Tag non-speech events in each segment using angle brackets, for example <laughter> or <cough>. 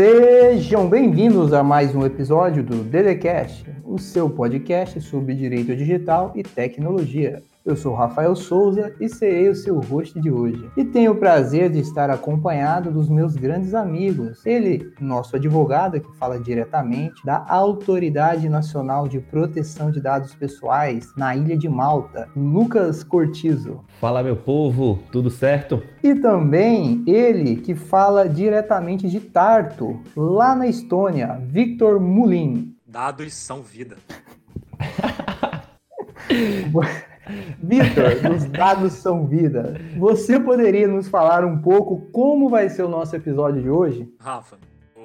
Sejam bem-vindos a mais um episódio do DDCast, o seu podcast sobre direito digital e tecnologia. Eu sou Rafael Souza e serei o seu host de hoje. E tenho o prazer de estar acompanhado dos meus grandes amigos. Ele, nosso advogado, que fala diretamente da Autoridade Nacional de Proteção de Dados Pessoais na Ilha de Malta, Lucas Cortizo. Fala, meu povo, tudo certo? E também ele, que fala diretamente de Tartu, lá na Estônia, Victor Mulin. Dados são vida. <laughs> Vitor, os dados são vida. Você poderia nos falar um pouco como vai ser o nosso episódio de hoje? Rafa,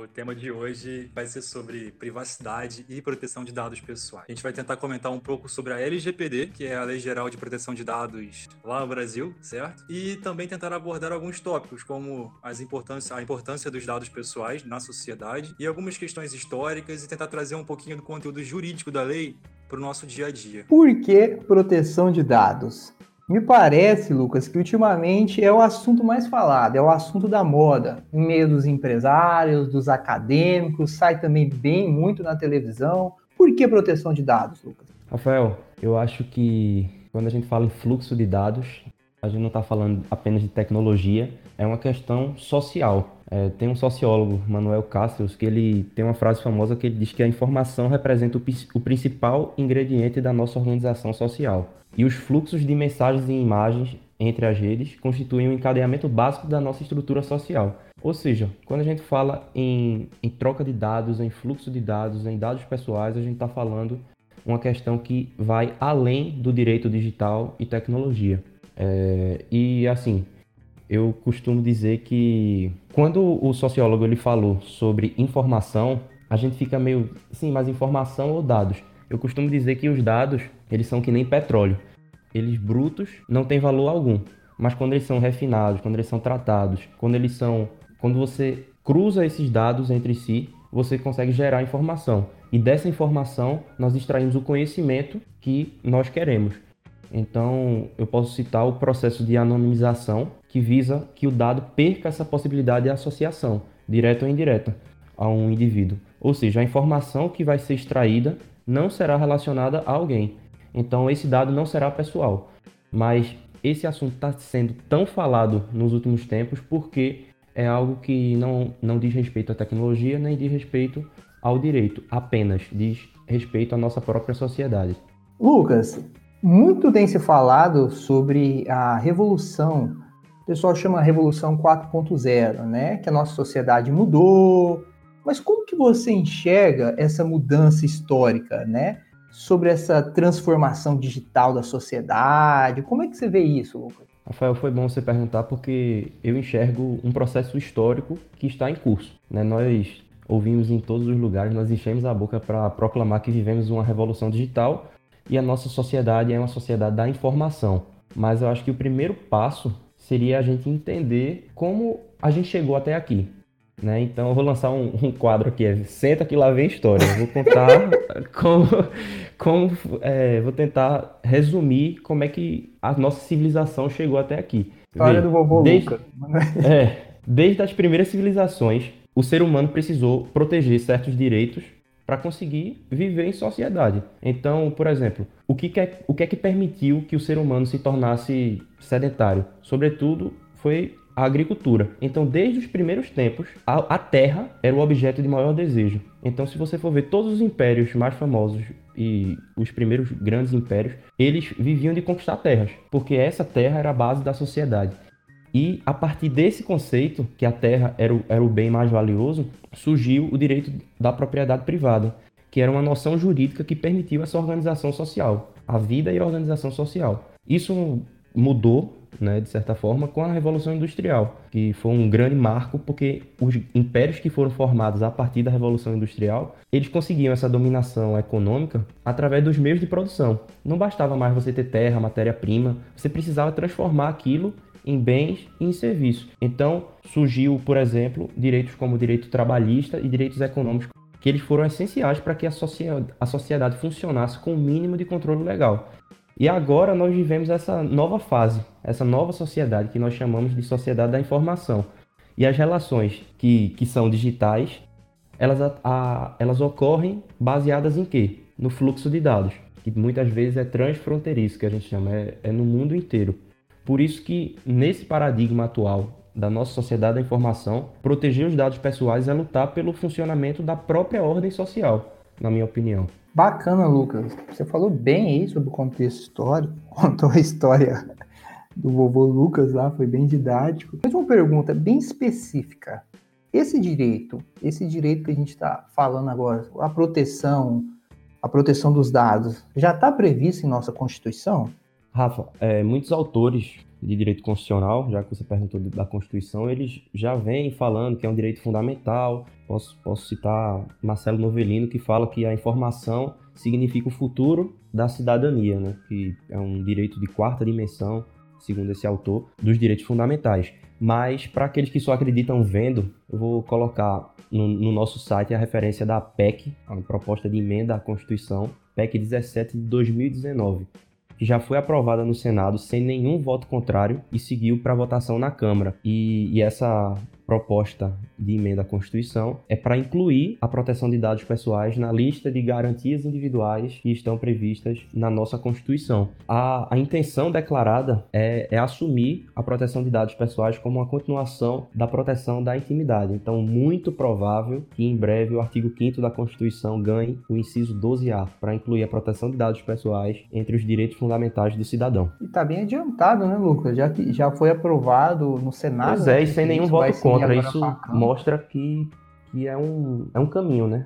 o tema de hoje vai ser sobre privacidade e proteção de dados pessoais. A gente vai tentar comentar um pouco sobre a LGPD, que é a Lei Geral de Proteção de Dados lá no Brasil, certo? E também tentar abordar alguns tópicos, como as importância, a importância dos dados pessoais na sociedade e algumas questões históricas e tentar trazer um pouquinho do conteúdo jurídico da lei para o nosso dia a dia. Por que proteção de dados? Me parece, Lucas, que ultimamente é o assunto mais falado, é o assunto da moda, em meio dos empresários, dos acadêmicos, sai também bem muito na televisão. Por que proteção de dados, Lucas? Rafael, eu acho que quando a gente fala em fluxo de dados, a gente não está falando apenas de tecnologia, é uma questão social. É, tem um sociólogo, Manuel Cassius, que ele tem uma frase famosa que ele diz que a informação representa o, o principal ingrediente da nossa organização social. E os fluxos de mensagens e imagens entre as redes constituem um encadeamento básico da nossa estrutura social. Ou seja, quando a gente fala em, em troca de dados, em fluxo de dados, em dados pessoais, a gente está falando uma questão que vai além do direito digital e tecnologia. É, e assim, eu costumo dizer que quando o sociólogo ele falou sobre informação, a gente fica meio, sim, mas informação ou dados? Eu costumo dizer que os dados, eles são que nem petróleo. Eles brutos não têm valor algum, mas quando eles são refinados, quando eles são tratados, quando eles são, quando você cruza esses dados entre si, você consegue gerar informação. E dessa informação nós extraímos o conhecimento que nós queremos. Então, eu posso citar o processo de anonimização, que visa que o dado perca essa possibilidade de associação, direta ou indireta, a um indivíduo. Ou seja, a informação que vai ser extraída não será relacionada a alguém. Então, esse dado não será pessoal. Mas esse assunto está sendo tão falado nos últimos tempos porque é algo que não, não diz respeito à tecnologia nem diz respeito ao direito, apenas diz respeito à nossa própria sociedade. Lucas, muito tem se falado sobre a revolução, o pessoal chama revolução 4.0, né? Que a nossa sociedade mudou. Mas como que você enxerga essa mudança histórica, né? Sobre essa transformação digital da sociedade? Como é que você vê isso, Lucas? Rafael, foi bom você perguntar porque eu enxergo um processo histórico que está em curso. Né? Nós ouvimos em todos os lugares, nós enchemos a boca para proclamar que vivemos uma revolução digital e a nossa sociedade é uma sociedade da informação. Mas eu acho que o primeiro passo seria a gente entender como a gente chegou até aqui. Né? Então eu vou lançar um, um quadro aqui, é Senta que lá vem história. Eu vou contar <laughs> como, como é, vou tentar resumir como é que a nossa civilização chegou até aqui. História do vovô desde, Luca. <laughs> É, <laughs> desde as primeiras civilizações, o ser humano precisou proteger certos direitos para conseguir viver em sociedade. Então, por exemplo, o que, é, o que é que permitiu que o ser humano se tornasse sedentário? Sobretudo, foi a agricultura. Então, desde os primeiros tempos, a, a, terra era o objeto de maior desejo. Então, se você for ver todos os impérios mais famosos e os primeiros grandes impérios, eles viviam de conquistar terras, porque essa terra era a base da sociedade. E a partir desse conceito, que a terra era o, era o bem mais valioso, surgiu o direito da propriedade privada, que era uma noção jurídica que permitiu essa organização social, a vida e a organização social. Isso mudou, né, de certa forma, com a Revolução Industrial, que foi um grande marco porque os impérios que foram formados a partir da Revolução Industrial, eles conseguiam essa dominação econômica através dos meios de produção. Não bastava mais você ter terra, matéria-prima, você precisava transformar aquilo em bens e em serviços. Então, surgiu, por exemplo, direitos como direito trabalhista e direitos econômicos, que eles foram essenciais para que a sociedade, a sociedade funcionasse com o mínimo de controle legal. E agora nós vivemos essa nova fase, essa nova sociedade que nós chamamos de sociedade da informação. E as relações que, que são digitais, elas, a, elas ocorrem baseadas em quê? No fluxo de dados, que muitas vezes é transfronteiriço, que a gente chama, é, é no mundo inteiro. Por isso que, nesse paradigma atual da nossa sociedade da informação, proteger os dados pessoais é lutar pelo funcionamento da própria ordem social, na minha opinião. Bacana, Lucas. Você falou bem aí sobre o contexto histórico, <laughs> contou a história do vovô Lucas lá, foi bem didático. Mas uma pergunta bem específica. Esse direito, esse direito que a gente está falando agora, a proteção, a proteção dos dados, já está previsto em nossa Constituição? Rafa, é, muitos autores de direito constitucional, já que você perguntou da Constituição, eles já vêm falando que é um direito fundamental. Posso, posso citar Marcelo Novelino, que fala que a informação significa o futuro da cidadania, né? que é um direito de quarta dimensão, segundo esse autor, dos direitos fundamentais. Mas, para aqueles que só acreditam vendo, eu vou colocar no, no nosso site a referência da PEC, a proposta de emenda à Constituição, PEC 17 de 2019, que já foi aprovada no Senado sem nenhum voto contrário e seguiu para votação na Câmara. E, e essa proposta de emenda à Constituição é para incluir a proteção de dados pessoais na lista de garantias individuais que estão previstas na nossa Constituição. A, a intenção declarada é, é, assumir a proteção de dados pessoais como uma continuação da proteção da intimidade. Então, muito provável que em breve o artigo 5 da Constituição ganhe o inciso 12A para incluir a proteção de dados pessoais entre os direitos fundamentais do cidadão. E está bem adiantado, né, Lucas? Já que já foi aprovado no Senado. Pois é, e sem nenhum voto contra contra. Isso mostra que, que é, um, é um caminho, né?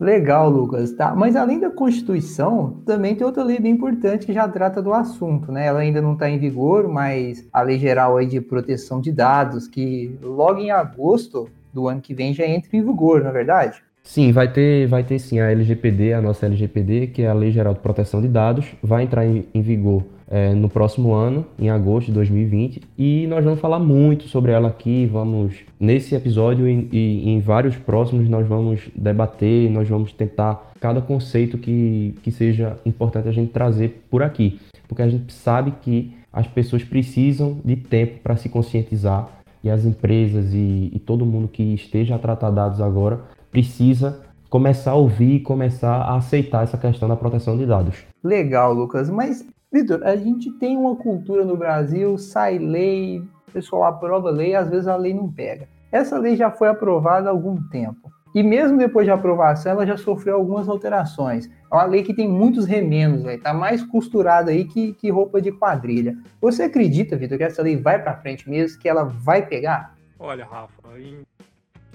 Legal, Lucas. Tá. Mas além da Constituição, também tem outra lei bem importante que já trata do assunto, né? Ela ainda não está em vigor, mas a Lei Geral aí de Proteção de Dados, que logo em agosto do ano que vem já entra em vigor, não é verdade? Sim, vai ter, vai ter sim a LGPD, a nossa LGPD, que é a Lei Geral de Proteção de Dados, vai entrar em, em vigor é, no próximo ano, em agosto de 2020, e nós vamos falar muito sobre ela aqui. Vamos, nesse episódio e, e em vários próximos, nós vamos debater, nós vamos tentar cada conceito que, que seja importante a gente trazer por aqui, porque a gente sabe que as pessoas precisam de tempo para se conscientizar e as empresas e, e todo mundo que esteja a tratar dados agora precisa começar a ouvir, começar a aceitar essa questão da proteção de dados. Legal, Lucas, mas Vitor, a gente tem uma cultura no Brasil, sai lei, o pessoal aprova lei, às vezes a lei não pega. Essa lei já foi aprovada há algum tempo. E mesmo depois de aprovação, ela já sofreu algumas alterações. É uma lei que tem muitos remendos, está mais costurada aí que, que roupa de quadrilha. Você acredita, Vitor, que essa lei vai para frente mesmo, que ela vai pegar? Olha, Rafa,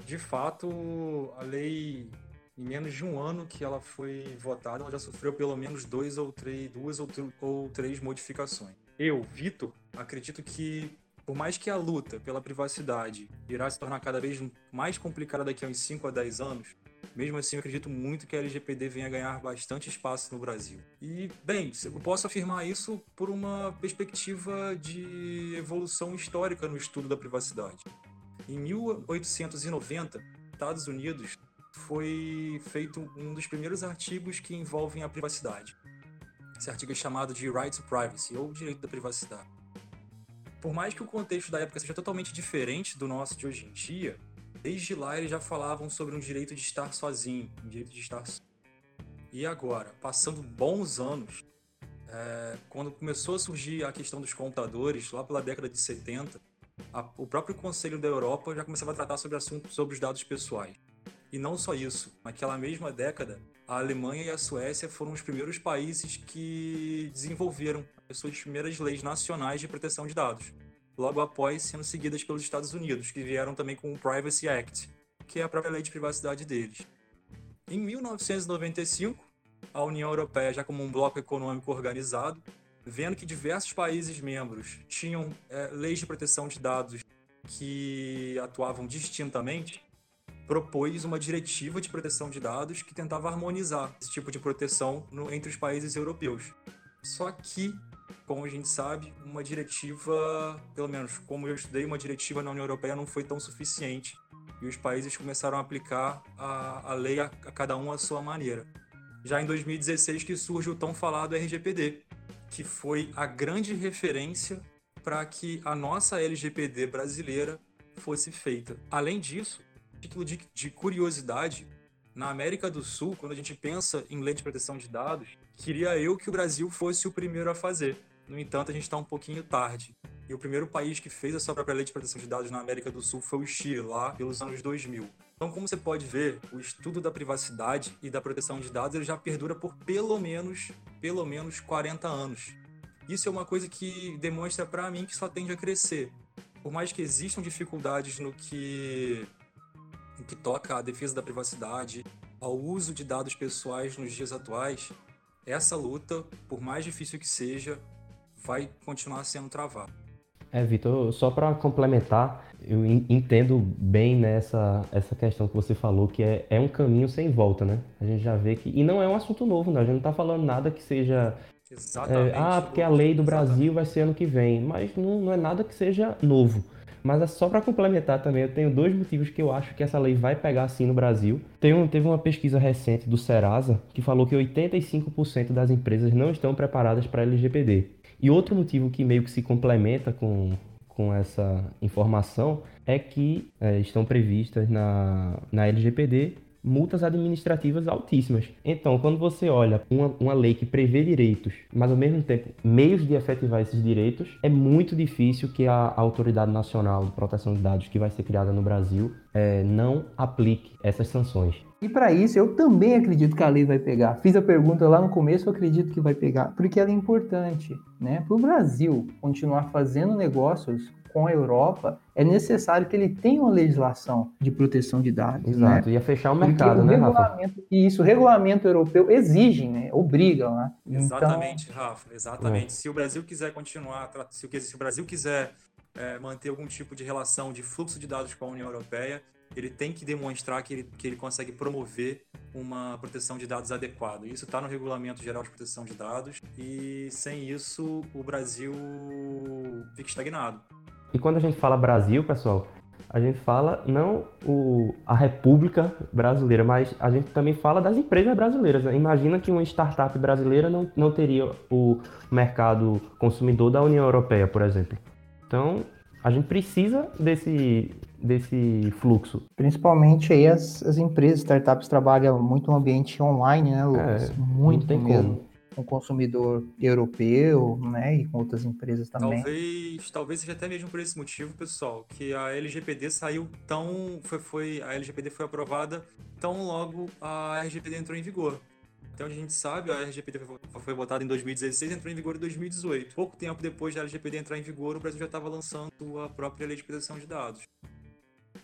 de fato, a lei em menos de um ano que ela foi votada, ela já sofreu pelo menos dois ou três, duas ou, ou três modificações. Eu, Vitor, acredito que por mais que a luta pela privacidade irá se tornar cada vez mais complicada daqui a uns 5 a 10 anos, mesmo assim eu acredito muito que a LGPD venha ganhar bastante espaço no Brasil. E, bem, eu posso afirmar isso por uma perspectiva de evolução histórica no estudo da privacidade. Em 1890, Estados Unidos foi feito um dos primeiros artigos que envolvem a privacidade. Esse artigo é chamado de Right to Privacy, ou Direito da Privacidade. Por mais que o contexto da época seja totalmente diferente do nosso de hoje em dia, desde lá eles já falavam sobre um direito de estar sozinho, um direito de estar E agora, passando bons anos, é, quando começou a surgir a questão dos computadores, lá pela década de 70, a, o próprio Conselho da Europa já começava a tratar sobre assuntos sobre os dados pessoais. E não só isso, naquela mesma década, a Alemanha e a Suécia foram os primeiros países que desenvolveram as suas primeiras leis nacionais de proteção de dados, logo após sendo seguidas pelos Estados Unidos, que vieram também com o Privacy Act, que é a própria lei de privacidade deles. Em 1995, a União Europeia, já como um bloco econômico organizado, vendo que diversos países membros tinham é, leis de proteção de dados que atuavam distintamente, propôs uma diretiva de proteção de dados que tentava harmonizar esse tipo de proteção no, entre os países europeus. Só que, como a gente sabe, uma diretiva, pelo menos como eu estudei, uma diretiva na União Europeia não foi tão suficiente e os países começaram a aplicar a, a lei a, a cada um à sua maneira. Já em 2016 que surge o tão falado RGPD, que foi a grande referência para que a nossa LGPD brasileira fosse feita. Além disso, título de, de curiosidade, na América do Sul, quando a gente pensa em lei de proteção de dados, queria eu que o Brasil fosse o primeiro a fazer. No entanto, a gente está um pouquinho tarde. E o primeiro país que fez a sua própria lei de proteção de dados na América do Sul foi o Chile, lá pelos anos 2000. Então, como você pode ver, o estudo da privacidade e da proteção de dados ele já perdura por pelo menos, pelo menos 40 anos. Isso é uma coisa que demonstra para mim que só tende a crescer. Por mais que existam dificuldades no que, no que toca à defesa da privacidade, ao uso de dados pessoais nos dias atuais, essa luta, por mais difícil que seja, vai continuar sendo travada. É, Vitor, só para complementar, eu entendo bem nessa essa questão que você falou, que é, é um caminho sem volta, né? A gente já vê que. E não é um assunto novo, né? A gente não está falando nada que seja. Exatamente. É, ah, porque a lei do Brasil Exatamente. vai ser ano que vem. Mas não, não é nada que seja novo. Mas é só para complementar também, eu tenho dois motivos que eu acho que essa lei vai pegar assim no Brasil. Tem um, teve uma pesquisa recente do Serasa que falou que 85% das empresas não estão preparadas para LGPD. E outro motivo que meio que se complementa com, com essa informação é que é, estão previstas na, na LGPD multas administrativas altíssimas. Então, quando você olha uma, uma lei que prevê direitos, mas ao mesmo tempo meios de efetivar esses direitos, é muito difícil que a Autoridade Nacional de Proteção de Dados, que vai ser criada no Brasil, é, não aplique essas sanções. E para isso, eu também acredito que a lei vai pegar. Fiz a pergunta lá no começo, eu acredito que vai pegar, porque ela é importante. Né? Para o Brasil continuar fazendo negócios com a Europa, é necessário que ele tenha uma legislação de proteção de dados. Exato, né? ia fechar o mercado, o né, Rafa? E isso, o regulamento europeu exige, né? Obriga, né? Exatamente, então... Rafa, exatamente. É. Se o Brasil quiser continuar, se o Brasil quiser é, manter algum tipo de relação de fluxo de dados com a União Europeia, ele tem que demonstrar que ele, que ele consegue promover uma proteção de dados adequada. Isso está no Regulamento Geral de Proteção de Dados e sem isso o Brasil fica estagnado. E quando a gente fala Brasil, pessoal, a gente fala não o, a República Brasileira, mas a gente também fala das empresas brasileiras. Né? Imagina que uma startup brasileira não, não teria o mercado consumidor da União Europeia, por exemplo. Então, a gente precisa desse, desse fluxo. Principalmente aí as, as empresas, startups trabalham muito no ambiente online, né, Lucas? É, muito mesmo. Como com o consumidor europeu, né, e com outras empresas também. Talvez, talvez seja até mesmo por esse motivo, pessoal, que a LGPD saiu tão, foi, foi a LGPD foi aprovada tão logo a RGPD entrou em vigor. Então a gente sabe, a RGPD foi votada em 2016 entrou em vigor em 2018. Pouco tempo depois da LGPD entrar em vigor, o Brasil já estava lançando a própria lei de proteção de dados.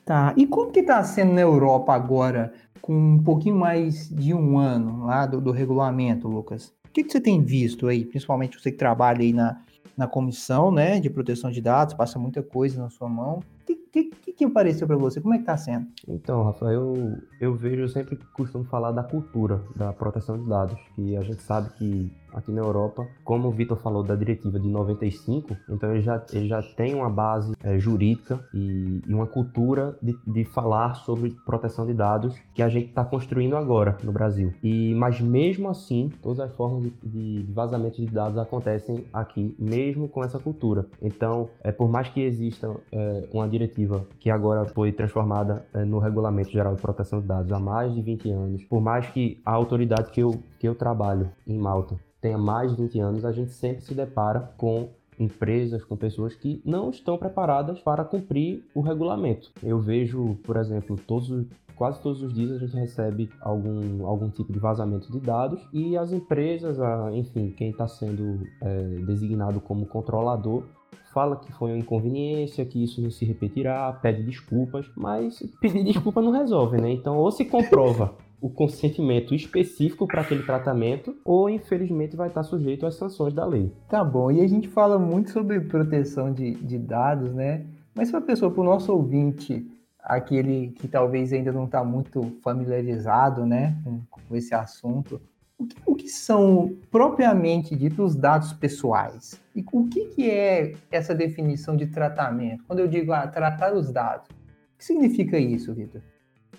Tá, e como que está sendo na Europa agora, com um pouquinho mais de um ano lá do, do regulamento, Lucas? O que, que você tem visto aí, principalmente você que trabalha aí na, na comissão né, de proteção de dados, passa muita coisa na sua mão. O que, que, que apareceu para você? Como é que está sendo? Então, Rafael, eu, eu vejo, eu sempre costumo falar da cultura da proteção de dados, que a gente sabe que aqui na Europa, como o Vitor falou da diretiva de 95, então ele já, ele já tem uma base é, jurídica e, e, uma cultura de, de falar sobre proteção de dados que a gente está construindo agora no Brasil. E Mas mesmo assim, todas as formas de, de vazamento de dados acontecem aqui, mesmo com essa cultura. Então, é, por mais que exista é, uma diretiva que agora foi transformada é, no Regulamento Geral de Proteção de Dados há mais de 20 anos, por mais que a autoridade que eu, que eu trabalho em Malta tenha mais de 20 anos, a gente sempre se depara com empresas, com pessoas que não estão preparadas para cumprir o regulamento. Eu vejo, por exemplo, todos quase todos os dias a gente recebe algum, algum tipo de vazamento de dados e as empresas, enfim, quem está sendo é, designado como controlador fala que foi uma inconveniência, que isso não se repetirá, pede desculpas, mas pedir desculpa não resolve, né? Então, ou se comprova o consentimento específico para aquele tratamento, ou infelizmente vai estar sujeito às sanções da lei. Tá bom, e a gente fala muito sobre proteção de, de dados, né? Mas para a pessoa, para o nosso ouvinte, aquele que talvez ainda não está muito familiarizado, né, com, com esse assunto, o que, são propriamente ditos dados pessoais? E o que, que é essa definição de tratamento? Quando eu digo ah, tratar os dados, o que significa isso, Vitor?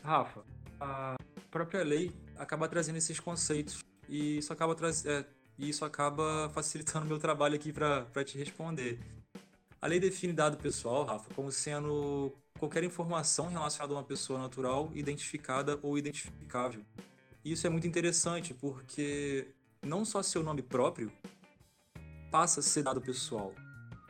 Rafa, a própria lei acaba trazendo esses conceitos e isso acaba, é, isso acaba facilitando o meu trabalho aqui para te responder. A lei define dado pessoal, Rafa, como sendo qualquer informação relacionada a uma pessoa natural, identificada ou identificável. E isso é muito interessante porque não só seu nome próprio passa a ser dado pessoal,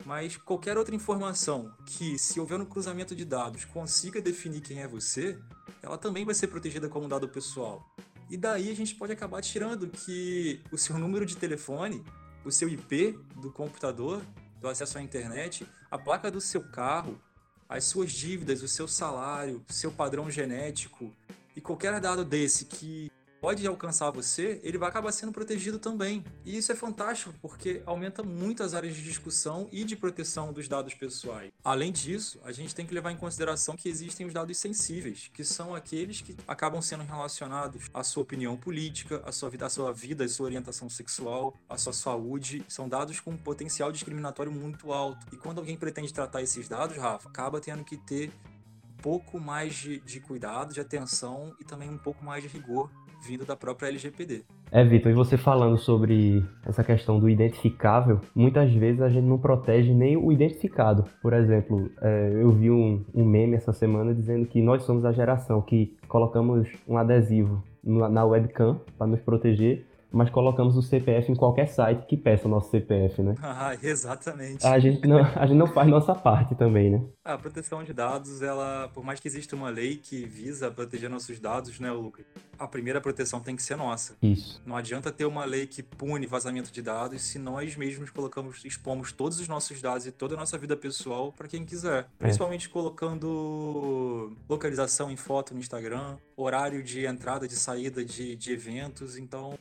mas qualquer outra informação que, se houver um cruzamento de dados, consiga definir quem é você, ela também vai ser protegida como dado pessoal. E daí a gente pode acabar tirando que o seu número de telefone, o seu IP do computador, do acesso à internet, a placa do seu carro, as suas dívidas, o seu salário, seu padrão genético e qualquer dado desse que pode alcançar você, ele vai acabar sendo protegido também. E isso é fantástico porque aumenta muito as áreas de discussão e de proteção dos dados pessoais. Além disso, a gente tem que levar em consideração que existem os dados sensíveis, que são aqueles que acabam sendo relacionados à sua opinião política, à sua vida, à sua vida, à sua orientação sexual, à sua saúde. São dados com um potencial discriminatório muito alto. E quando alguém pretende tratar esses dados, Rafa, acaba tendo que ter um pouco mais de, de cuidado, de atenção e também um pouco mais de rigor vindo da própria LGPD. É, Vitor, e você falando sobre essa questão do identificável, muitas vezes a gente não protege nem o identificado. Por exemplo, é, eu vi um, um meme essa semana dizendo que nós somos a geração que colocamos um adesivo na webcam para nos proteger mas colocamos o CPF em qualquer site que peça o nosso CPF, né? <laughs> Ah, exatamente. A gente não, a gente não faz nossa parte também, né? A proteção de dados, ela, por mais que exista uma lei que visa proteger nossos dados, né, Lucas? A primeira proteção tem que ser nossa. Isso. Não adianta ter uma lei que pune vazamento de dados se nós mesmos colocamos, expomos todos os nossos dados e toda a nossa vida pessoal para quem quiser. É. Principalmente é. colocando localização em foto no Instagram, horário de entrada, de saída de, de eventos. Então,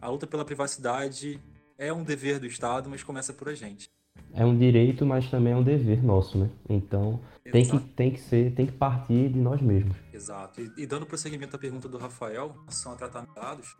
a luta pela privacidade é um dever do Estado, mas começa por a gente. É um direito, mas também é um dever nosso, né? Então tem que, tem que ser, tem que partir de nós mesmos. Exato. E, e dando prosseguimento à pergunta do Rafael, em relação a tratamento de dados,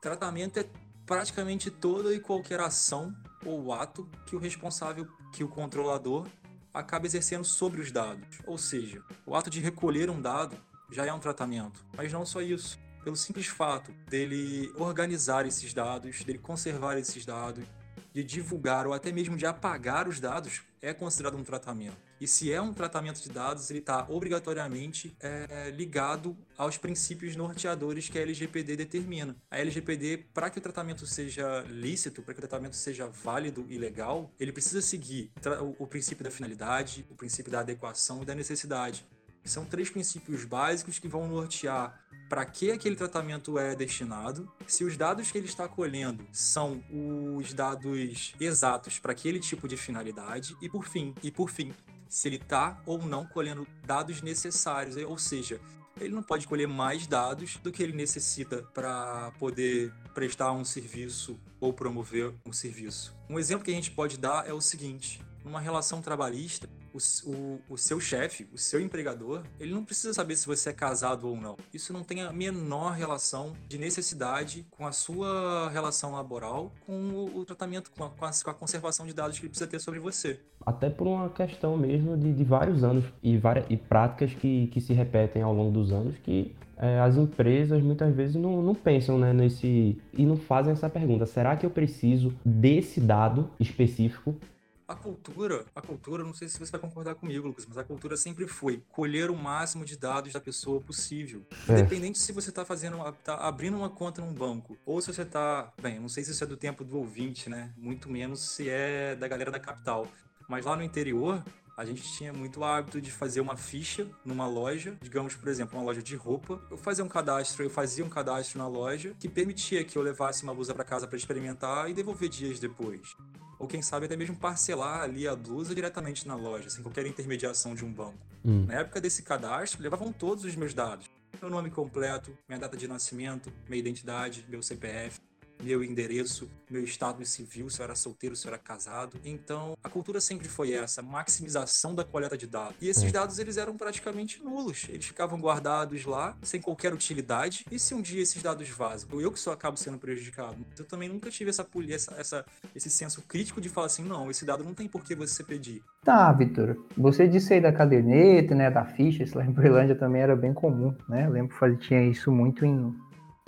tratamento é praticamente toda e qualquer ação ou ato que o responsável, que o controlador acaba exercendo sobre os dados. Ou seja, o ato de recolher um dado já é um tratamento. Mas não só isso. Pelo simples fato dele organizar esses dados, dele conservar esses dados, de divulgar ou até mesmo de apagar os dados, é considerado um tratamento. E se é um tratamento de dados, ele está obrigatoriamente é, ligado aos princípios norteadores que a LGPD determina. A LGPD, para que o tratamento seja lícito, para que o tratamento seja válido e legal, ele precisa seguir o, o princípio da finalidade, o princípio da adequação e da necessidade. São três princípios básicos que vão nortear para que aquele tratamento é destinado, se os dados que ele está colhendo são os dados exatos para aquele tipo de finalidade. E por fim, e por fim, se ele está ou não colhendo dados necessários, ou seja, ele não pode colher mais dados do que ele necessita para poder prestar um serviço ou promover um serviço. Um exemplo que a gente pode dar é o seguinte: numa relação trabalhista, o, o, o seu chefe, o seu empregador, ele não precisa saber se você é casado ou não. Isso não tem a menor relação de necessidade com a sua relação laboral, com o, o tratamento, com a, com a, conservação de dados que ele precisa ter sobre você. Até por uma questão mesmo de, de vários anos e, várias, e práticas que, que se repetem ao longo dos anos que é, as empresas muitas vezes não, não pensam né, nesse e não fazem essa pergunta: será que eu preciso desse dado específico a cultura, a cultura, não sei se você vai concordar comigo, Lucas, mas a cultura sempre foi colher o máximo de dados da pessoa possível. É. Independente se você está fazendo, tá abrindo uma conta num banco, ou se você está, bem, não sei se isso é do tempo do ouvinte, né? Muito menos se é da galera da capital. Mas lá no interior, a gente tinha muito hábito de fazer uma ficha numa loja, digamos, por exemplo, uma loja de roupa. Eu fazia um cadastro, eu fazia um cadastro na loja que permitia que eu levasse uma blusa para casa para experimentar e devolver dias depois. Ou quem sabe até mesmo parcelar ali a blusa diretamente na loja, sem qualquer intermediação de um banco. Hum. Na época desse cadastro, levavam todos os meus dados. Meu nome completo, minha data de nascimento, minha identidade, meu CPF, meu endereço, meu estado civil, se eu era solteiro, se eu era casado. Então, a cultura sempre foi essa, maximização da coleta de dados. E esses é. dados, eles eram praticamente nulos. Eles ficavam guardados lá, sem qualquer utilidade. E se um dia esses dados vazam? Eu que só acabo sendo prejudicado. Eu também nunca tive essa, essa, essa esse senso crítico de falar assim, não, esse dado não tem por que você pedir. Tá, Vitor. Você disse aí da caderneta, né, da ficha, isso lá em Berlândia também era bem comum, né? Eu lembro que tinha isso muito em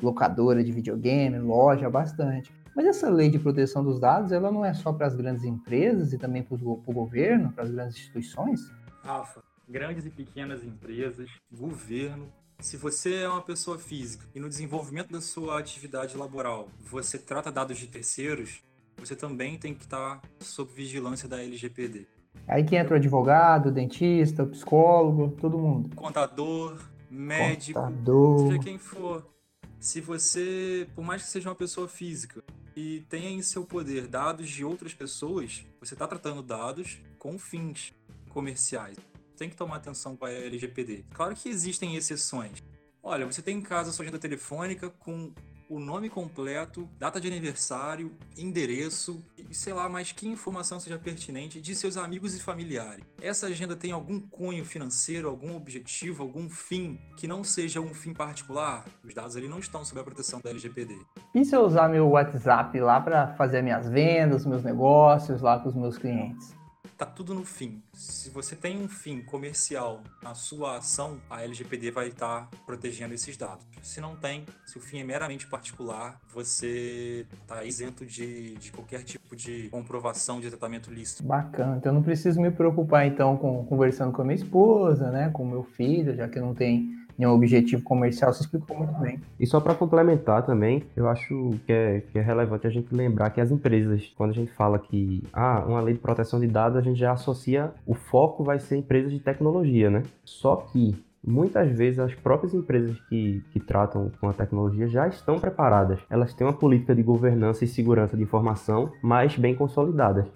locadora de videogame, loja, bastante. Mas essa lei de proteção dos dados, ela não é só para as grandes empresas e também para o governo, para as grandes instituições? Rafa, grandes e pequenas empresas, governo. Se você é uma pessoa física e no desenvolvimento da sua atividade laboral você trata dados de terceiros, você também tem que estar sob vigilância da LGPD. Aí que entra o advogado, o dentista, o psicólogo, todo mundo. Contador, médico, Contador. seja quem for. Se você, por mais que seja uma pessoa física e tenha em seu poder dados de outras pessoas, você está tratando dados com fins comerciais. Tem que tomar atenção com a LGPD. Claro que existem exceções. Olha, você tem em casa sua agenda telefônica com o nome completo, data de aniversário, endereço e sei lá mais que informação seja pertinente de seus amigos e familiares. Essa agenda tem algum cunho financeiro, algum objetivo, algum fim que não seja um fim particular? Os dados ali não estão sob a proteção da LGPD. E se eu usar meu WhatsApp lá para fazer minhas vendas, meus negócios lá com os meus clientes? Tá tudo no fim. Se você tem um fim comercial na sua ação, a LGPD vai estar protegendo esses dados. Se não tem, se o fim é meramente particular, você está isento de, de qualquer tipo de comprovação de tratamento lícito. Bacana. Então eu não preciso me preocupar então com conversando com a minha esposa, né, com meu filho, já que não tem nenhum objetivo comercial, você explicou muito bem. E só para complementar também, eu acho que é, que é relevante a gente lembrar que as empresas, quando a gente fala que ah, uma lei de proteção de dados, a gente já associa o foco vai ser empresas de tecnologia, né? Só que muitas vezes as próprias empresas que, que tratam com a tecnologia já estão preparadas. Elas têm uma política de governança e segurança de informação mais bem consolidadas.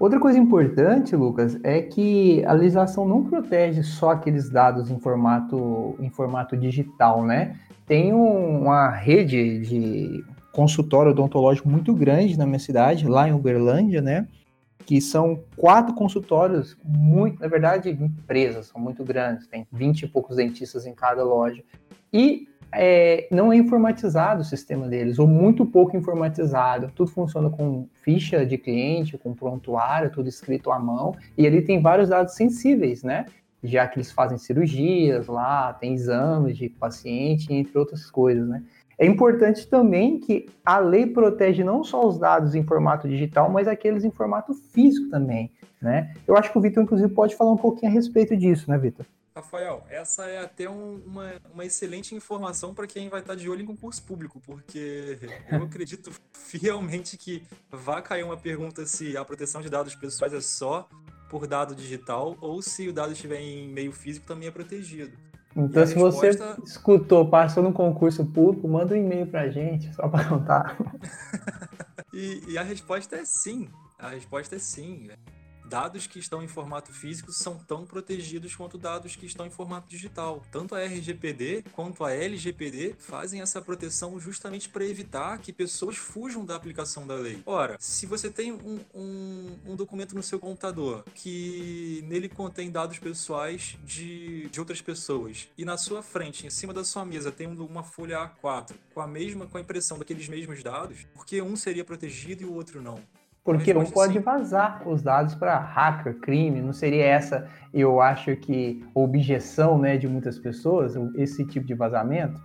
Outra coisa importante, Lucas, é que a legislação não protege só aqueles dados em formato, em formato digital, né? Tem um, uma rede de consultório odontológico muito grande na minha cidade, lá em Uberlândia, né? Que são quatro consultórios, muito, na verdade, empresas, são muito grandes, tem 20 e poucos dentistas em cada loja. E é, não é informatizado o sistema deles, ou muito pouco informatizado. Tudo funciona com ficha de cliente, com prontuário, tudo escrito à mão, e ele tem vários dados sensíveis, né? Já que eles fazem cirurgias lá, tem exames de paciente, entre outras coisas, né? É importante também que a lei protege não só os dados em formato digital, mas aqueles em formato físico também, né? Eu acho que o Vitor, inclusive, pode falar um pouquinho a respeito disso, né, Vitor? Rafael, essa é até um, uma, uma excelente informação para quem vai estar de olho em concurso público, porque eu <laughs> acredito fielmente que vai cair uma pergunta se a proteção de dados pessoais é só por dado digital ou se o dado estiver em meio físico também é protegido. Então, se resposta... você escutou, passou no concurso público, manda um e-mail para a gente, só para contar. <laughs> e, e a resposta é sim. A resposta é sim dados que estão em formato físico são tão protegidos quanto dados que estão em formato digital. Tanto a RGPD quanto a LGPD fazem essa proteção justamente para evitar que pessoas fujam da aplicação da lei. Ora, se você tem um, um, um documento no seu computador que nele contém dados pessoais de, de outras pessoas e na sua frente, em cima da sua mesa, tem uma folha A4 com a mesma com a impressão daqueles mesmos dados, porque um seria protegido e o outro não? Porque um pode vazar os dados para hacker, crime, não seria essa, eu acho que, objeção né, de muitas pessoas, esse tipo de vazamento?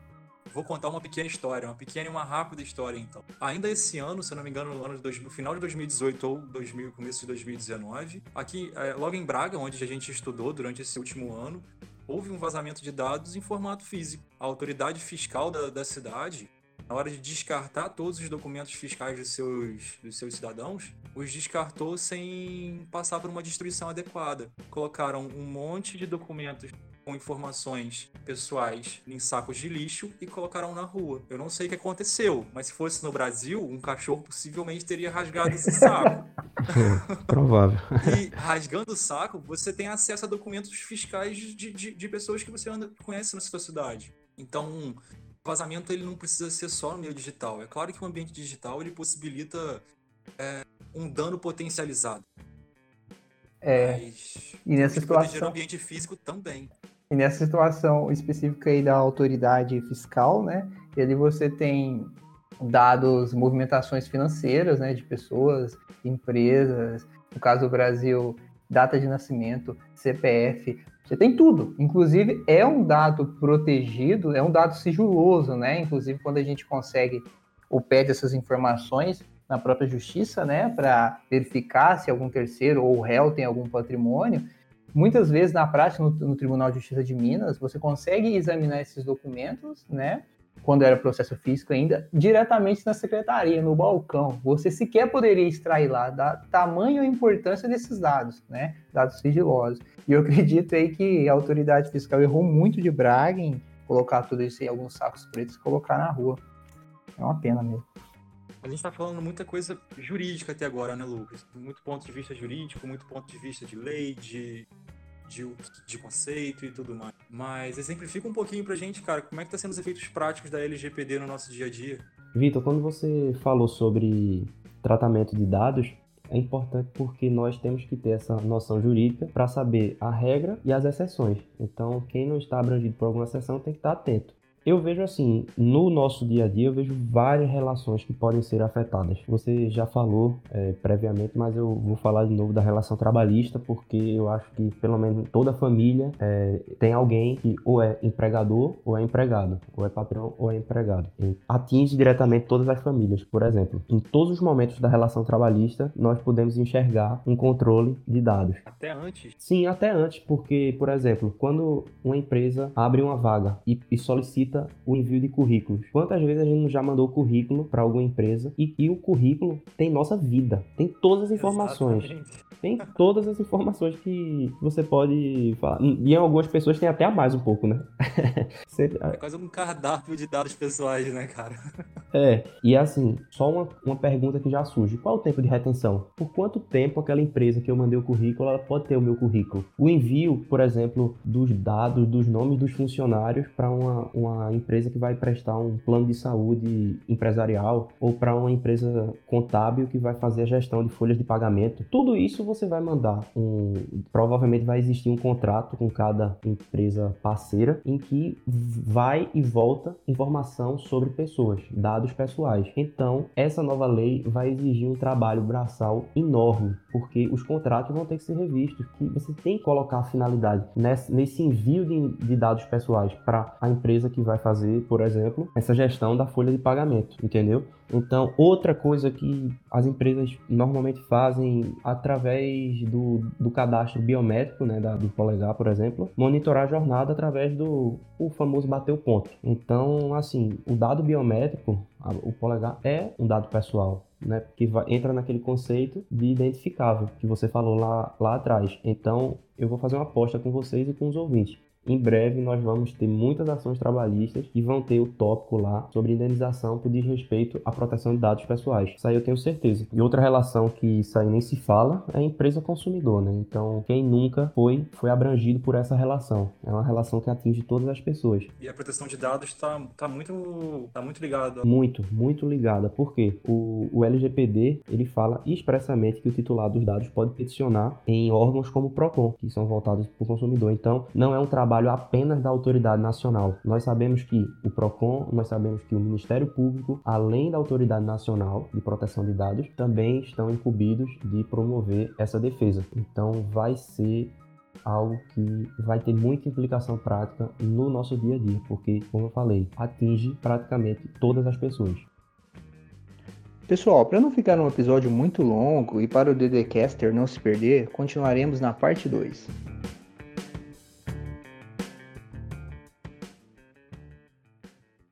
Vou contar uma pequena história, uma pequena e uma rápida história, então. Ainda esse ano, se eu não me engano, no, ano de dois, no final de 2018 ou 2000, começo de 2019, aqui, é, logo em Braga, onde a gente estudou durante esse último ano, houve um vazamento de dados em formato físico. A autoridade fiscal da, da cidade na hora de descartar todos os documentos fiscais dos seus, dos seus cidadãos, os descartou sem passar por uma destruição adequada. Colocaram um monte de documentos com informações pessoais em sacos de lixo e colocaram na rua. Eu não sei o que aconteceu, mas se fosse no Brasil, um cachorro possivelmente teria rasgado esse <laughs> saco. <laughs> Provável. e rasgando o saco, você tem acesso a documentos fiscais de, de, de pessoas que você anda, conhece na sua cidade. Então, vazamento ele não precisa ser só no meio digital. É claro que o ambiente digital ele possibilita é, um dano potencializado. É. Mas, e nessa situação. o ambiente físico também. E nessa situação específica aí da autoridade fiscal, né? E ali você tem dados, movimentações financeiras, né, de pessoas, empresas, no caso do Brasil, data de nascimento, CPF, você tem tudo. Inclusive, é um dado protegido, é um dado sigiloso, né? Inclusive, quando a gente consegue ou pede essas informações na própria justiça, né, para verificar se algum terceiro ou réu tem algum patrimônio, muitas vezes na prática no, no, Tribunal de Justiça de Minas você consegue examinar esses documentos, né? Quando era processo físico ainda, diretamente na secretaria, no balcão. Você sequer poderia extrair lá, da tamanho e importância desses dados, né? Dados sigilosos. E eu <laughs> acredito aí que a autoridade fiscal errou muito de Braga em colocar tudo isso em alguns sacos pretos e colocar na rua. É uma pena mesmo. A gente está falando muita coisa jurídica até agora, né, Lucas? Muito ponto de vista jurídico, muito ponto de vista de lei, de, de, conceito e tudo mais. Mas exemplifica um pouquinho pra gente, cara, como é que tá sendo os efeitos práticos da LGPD no nosso dia a dia? Vitor, quando você falou sobre tratamento de dados, é importante porque nós temos que ter essa noção jurídica para saber a regra e as exceções. Então, quem não está abrangido por alguma exceção tem que estar atento. Eu vejo assim, no nosso dia a dia, eu vejo várias relações que podem ser afetadas. Você já falou é, previamente, mas eu vou falar de novo da relação trabalhista, porque eu acho que pelo menos toda família é, tem alguém que ou é empregador ou é empregado, ou é patrão ou é empregado. E atinge diretamente todas as famílias. Por exemplo, em todos os momentos da relação trabalhista, nós podemos enxergar um controle de dados. Até antes? Sim, até antes, porque, por exemplo, quando uma empresa abre uma vaga e, e solicita facilita o envio de currículos. Quantas vezes a gente já mandou currículo para alguma empresa e, e, o currículo tem nossa vida, tem todas as informações. Exatamente. Tem todas as informações que você pode falar. E em algumas pessoas tem até a mais um pouco, né? <laughs> é quase um cardápio de dados pessoais, né, cara? <laughs> É, e assim, só uma, uma pergunta que já surge: qual o tempo de retenção? Por quanto tempo aquela empresa que eu mandei o currículo ela pode ter o meu currículo? O envio, por exemplo, dos dados, dos nomes dos funcionários para uma, uma empresa que vai prestar um plano de saúde empresarial ou para uma empresa contábil que vai fazer a gestão de folhas de pagamento. Tudo isso você vai mandar um, provavelmente vai existir um contrato com cada empresa parceira em que vai e volta informação sobre pessoas, dados pessoais. Então, essa nova lei vai exigir um trabalho braçal enorme, porque os contratos vão ter que ser revistos, que você tem que colocar a finalidade nesse, envio de dados pessoais para a empresa que vai vai fazer, por exemplo, essa gestão da folha de pagamento, entendeu? Então, outra coisa que as empresas normalmente fazem através do, do cadastro biométrico, né, da, do polegar, por exemplo, monitorar a jornada através do o famoso bater o ponto. Então, assim, o dado biométrico, o polegar é um dado pessoal, né? Porque vai, entra naquele conceito de identificável que você falou lá, lá atrás. Então, eu vou fazer uma aposta com vocês e com os ouvintes. Em breve nós vamos ter muitas ações trabalhistas e vão ter o tópico lá sobre indenização por desrespeito à proteção de dados pessoais. Isso aí eu tenho certeza. E outra relação que isso aí nem se fala é a empresa consumidor, né? Então, quem nunca foi, foi abrangido por essa relação. É uma relação que atinge todas as pessoas. E a proteção de dados está tá muito, tá muito ligada. Muito, muito ligada. Por quê? O, o LGPD, ele fala expressamente que o titular dos dados pode peticionar em órgãos como o PROCON, que são voltados para o consumidor. Então, não é um trabalho trabalho apenas da autoridade nacional. Nós sabemos que o PROCON, nós sabemos que o Ministério Público, além da autoridade nacional de proteção de dados, também estão incumbidos de promover essa defesa. Então vai ser algo que vai ter muita implicação prática no nosso dia a dia, porque, como eu falei, atinge praticamente todas as pessoas. Pessoal, para não ficar um episódio muito longo e para o DDcaster não se perder, continuaremos na parte 2.